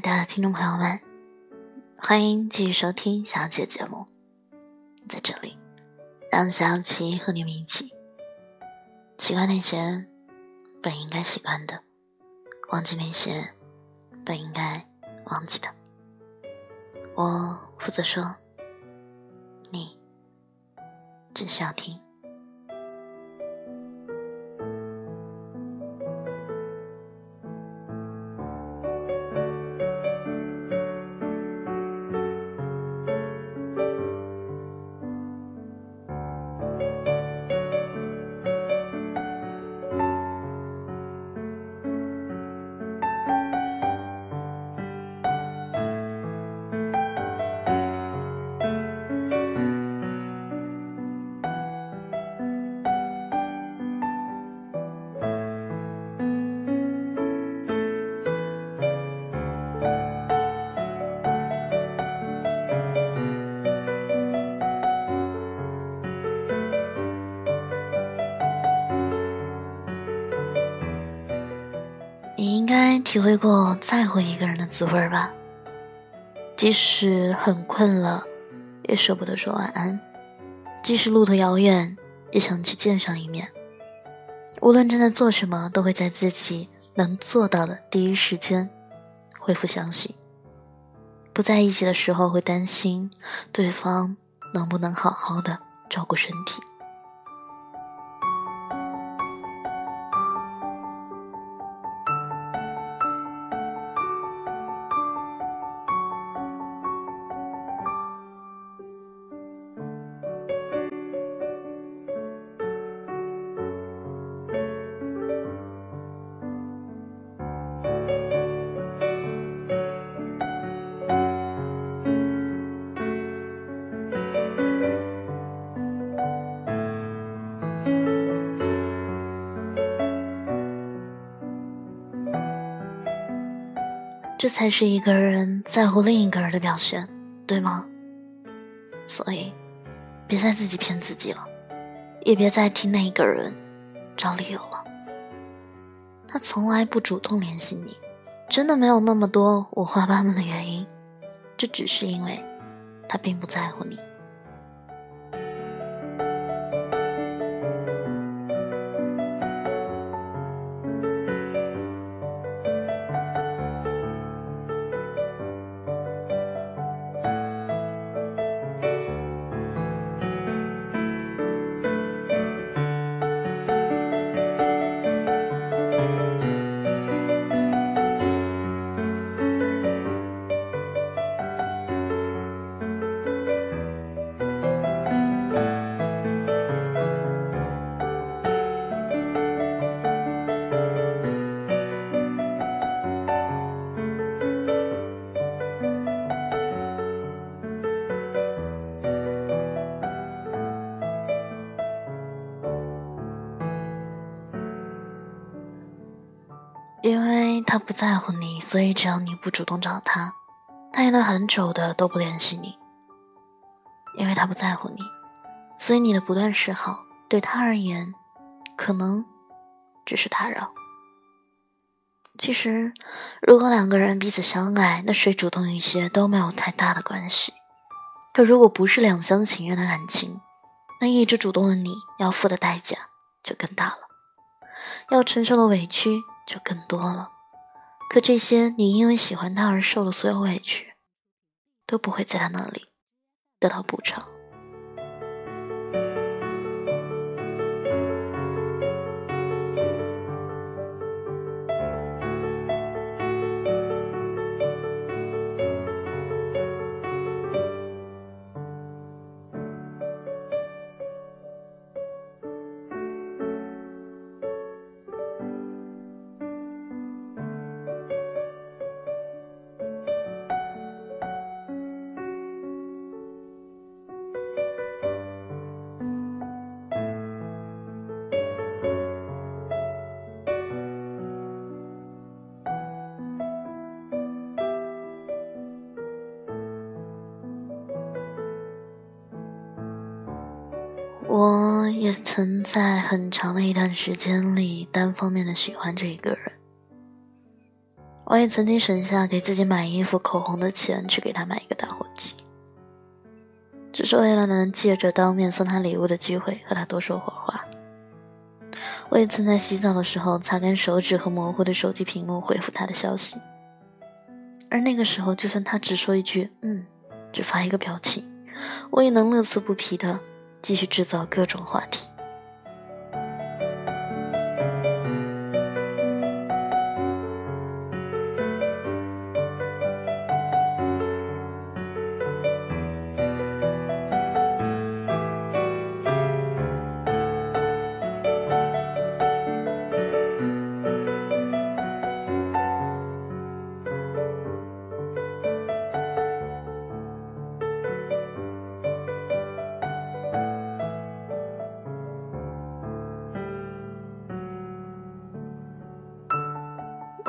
的听众朋友们，欢迎继续收听小姐节目。在这里，让小琪和你们一起习惯那些本应该习惯的，忘记那些本应该忘记的。我负责说，你只需要听。体会过在乎一个人的滋味吧？即使很困了，也舍不得说晚安；即使路途遥远，也想去见上一面。无论正在做什么，都会在自己能做到的第一时间回复消息。不在一起的时候，会担心对方能不能好好的照顾身体。这才是一个人在乎另一个人的表现，对吗？所以，别再自己骗自己了，也别再替那一个人找理由了。他从来不主动联系你，真的没有那么多五花八门的原因，这只是因为他并不在乎你。他不在乎你，所以只要你不主动找他，他也能很久的都不联系你。因为他不在乎你，所以你的不断示好对他而言，可能只是打扰。其实，如果两个人彼此相爱，那谁主动一些都没有太大的关系。可如果不是两厢情愿的感情，那一直主动的你要付的代价就更大了，要承受的委屈。就更多了，可这些你因为喜欢他而受的所有委屈，都不会在他那里得到补偿。我也曾在很长的一段时间里单方面的喜欢这一个人。我也曾经省下给自己买衣服、口红的钱，去给他买一个打火机，只是为了能借着当面送他礼物的机会和他多说会话。我也曾在洗澡的时候擦干手指和模糊的手机屏幕回复他的消息，而那个时候，就算他只说一句“嗯”，只发一个表情，我也能乐此不疲的继续制造各种话题。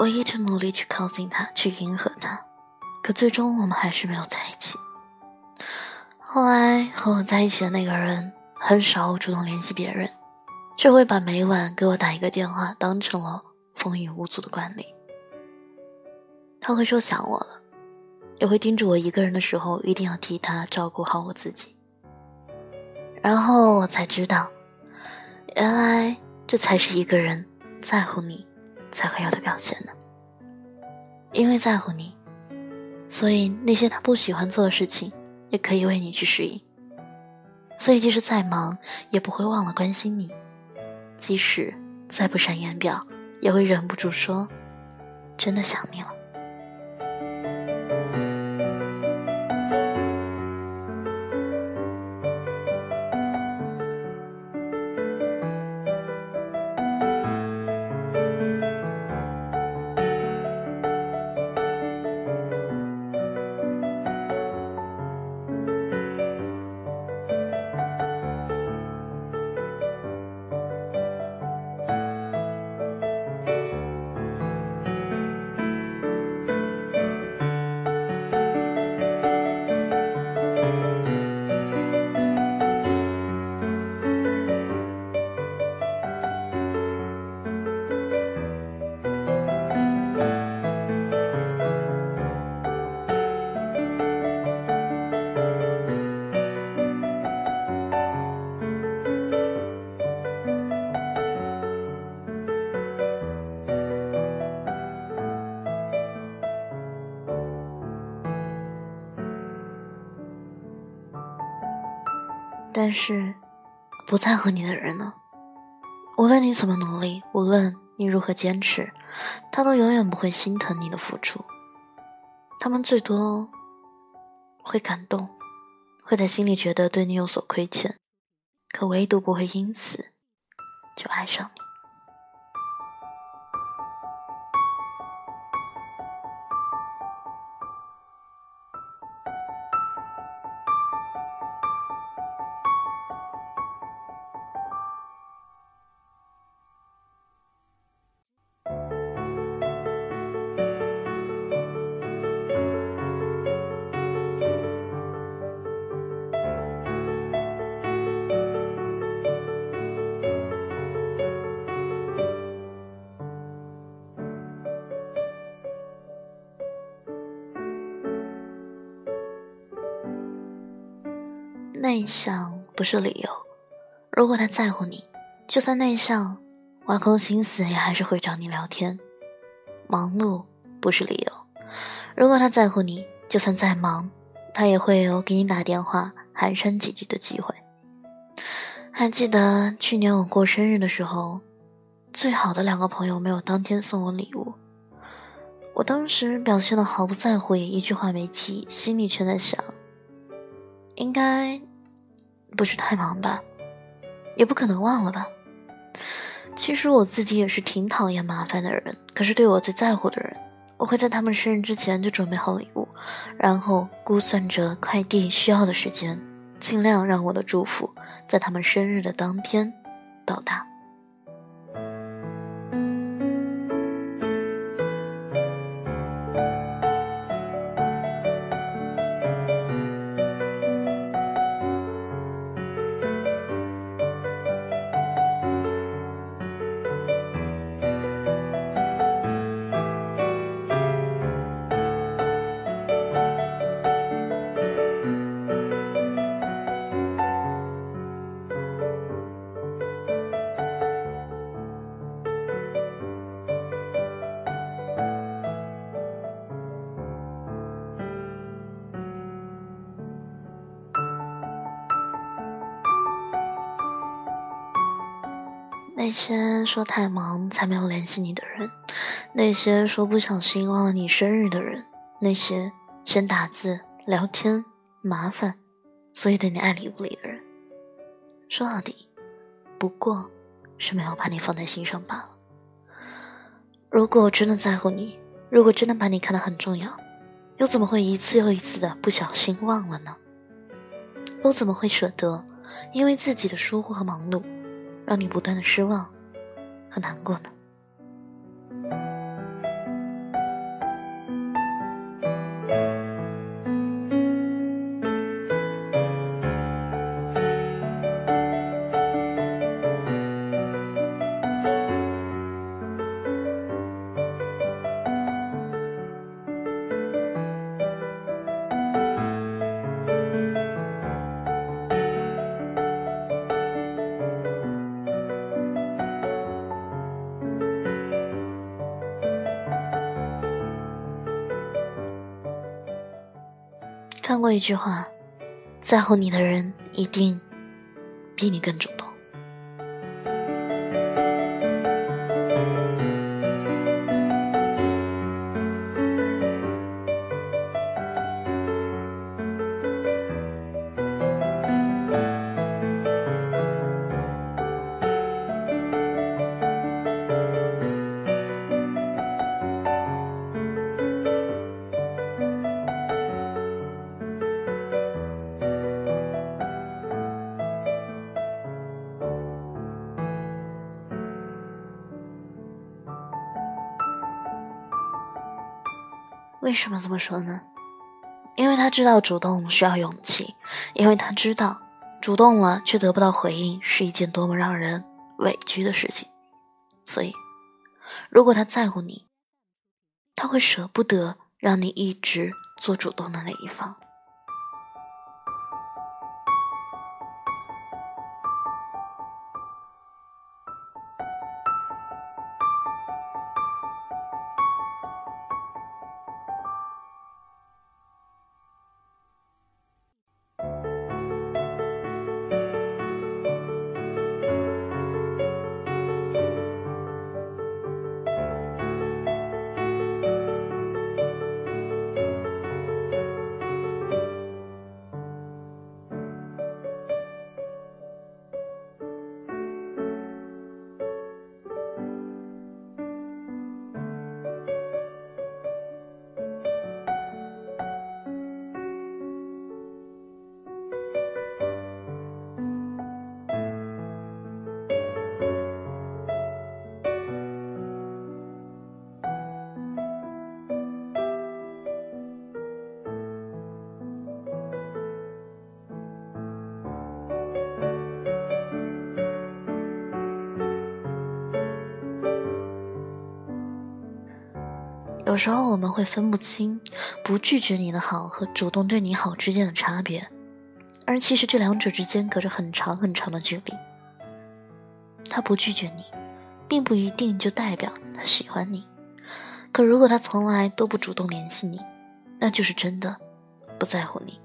我一直努力去靠近他，去迎合他，可最终我们还是没有在一起。后来和我在一起的那个人很少主动联系别人，却会把每晚给我打一个电话当成了风雨无阻的惯例。他会说想我了，也会叮嘱我一个人的时候一定要替他照顾好我自己。然后我才知道，原来这才是一个人在乎你。才会有的表现呢。因为在乎你，所以那些他不喜欢做的事情，也可以为你去适应。所以即使再忙，也不会忘了关心你；即使再不善言表，也会忍不住说：“真的想你了。”但是，不在乎你的人呢？无论你怎么努力，无论你如何坚持，他都永远不会心疼你的付出。他们最多会感动，会在心里觉得对你有所亏欠，可唯独不会因此就爱上你。内向不是理由。如果他在乎你，就算内向，挖空心思也还是会找你聊天。忙碌不是理由。如果他在乎你，就算再忙，他也会有给你打电话寒暄几句的机会。还记得去年我过生日的时候，最好的两个朋友没有当天送我礼物。我当时表现的毫不在乎，也一句话没提，心里却在想，应该。不是太忙吧，也不可能忘了吧。其实我自己也是挺讨厌麻烦的人，可是对我最在乎的人，我会在他们生日之前就准备好礼物，然后估算着快递需要的时间，尽量让我的祝福在他们生日的当天到达。那些说太忙才没有联系你的人，那些说不小心忘了你生日的人，那些先打字聊天麻烦，所以对你爱理不理的人，说到底，不过是没有把你放在心上罢了。如果真的在乎你，如果真的把你看得很重要，又怎么会一次又一次的不小心忘了呢？又怎么会舍得因为自己的疏忽和忙碌，让你不断的失望和难过呢？过一句话，在乎你的人一定比你更主动。为什么这么说呢？因为他知道主动需要勇气，因为他知道主动了却得不到回应是一件多么让人委屈的事情。所以，如果他在乎你，他会舍不得让你一直做主动的那一方。有时候我们会分不清不拒绝你的好和主动对你好之间的差别，而其实这两者之间隔着很长很长的距离。他不拒绝你，并不一定就代表他喜欢你，可如果他从来都不主动联系你，那就是真的不在乎你。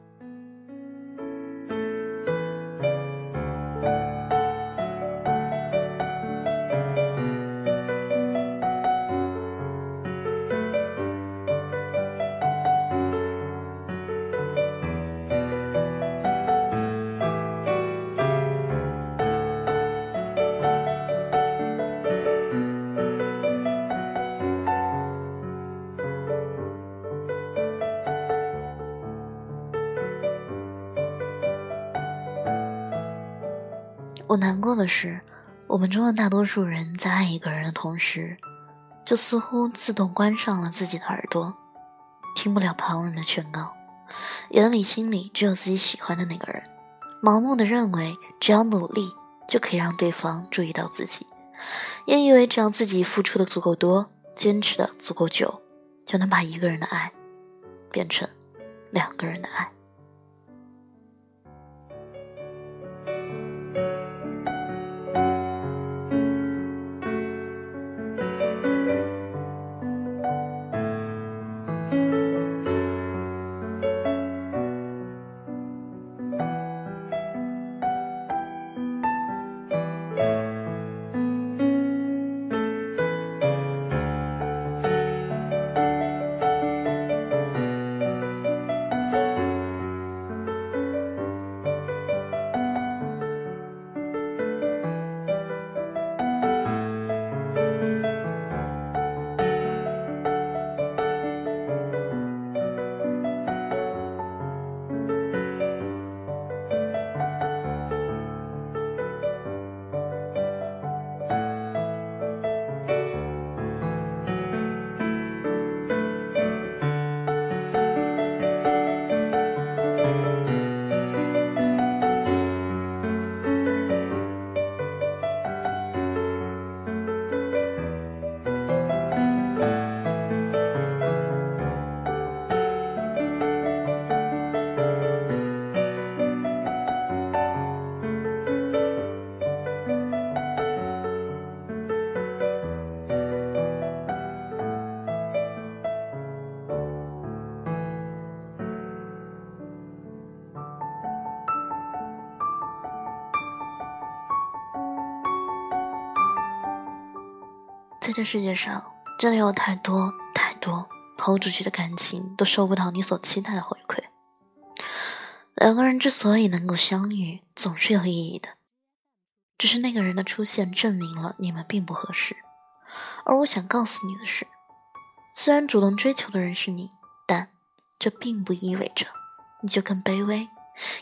我难过的是，我们中的大多数人在爱一个人的同时，就似乎自动关上了自己的耳朵，听不了旁人的劝告，眼里心里只有自己喜欢的那个人，盲目的认为只要努力就可以让对方注意到自己，也以为只要自己付出的足够多，坚持的足够久，就能把一个人的爱变成两个人的爱。这世界上，真的有太多太多抛出去的感情都收不到你所期待的回馈。两个人之所以能够相遇，总是有意义的，只是那个人的出现证明了你们并不合适。而我想告诉你的是，虽然主动追求的人是你，但这并不意味着你就更卑微，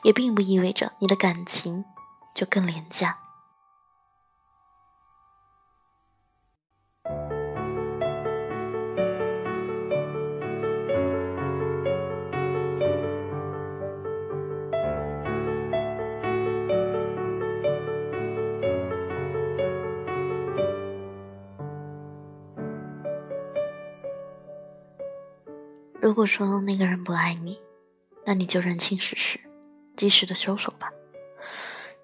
也并不意味着你的感情就更廉价。如果说那个人不爱你，那你就认清事实，及时的收手吧。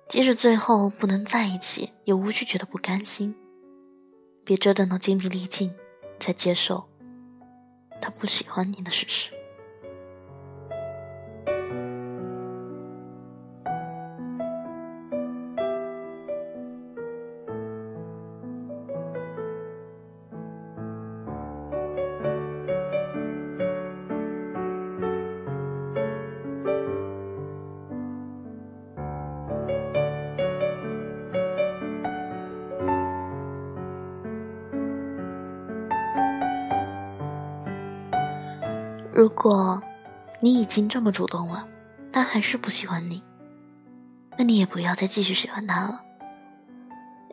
即使最后不能在一起，也无需觉得不甘心。别折腾到精疲力尽，才接受他不喜欢你的事实。如果你已经这么主动了，他还是不喜欢你，那你也不要再继续喜欢他了。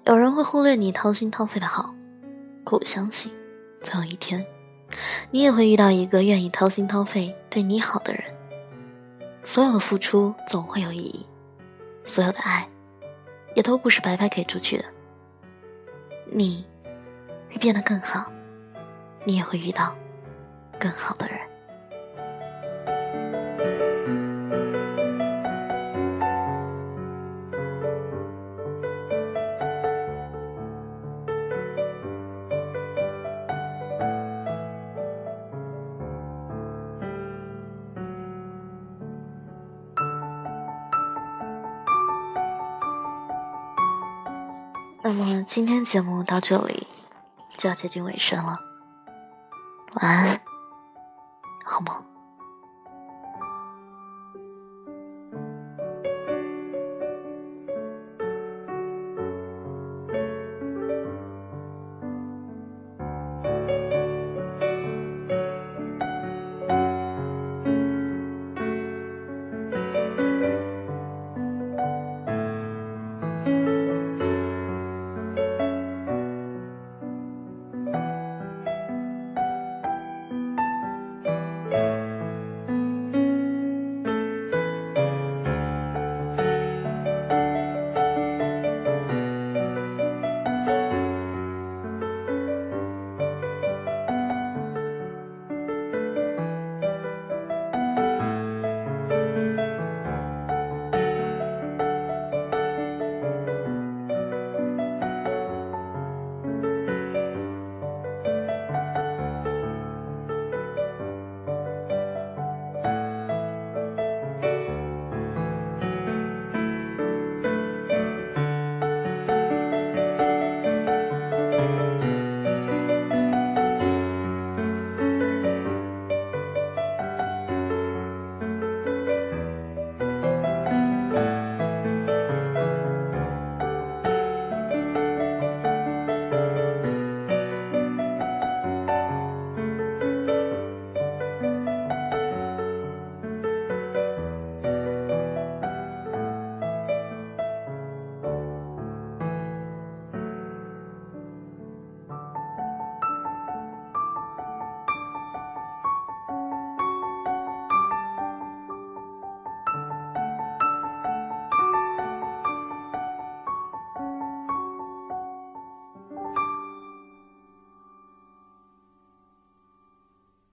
有人会忽略你掏心掏肺的好，可我相信，总有一天，你也会遇到一个愿意掏心掏肺对你好的人。所有的付出总会有意义，所有的爱，也都不是白白给出去的。你会变得更好，你也会遇到更好的人。今天节目到这里就要接近尾声了，晚安，好梦。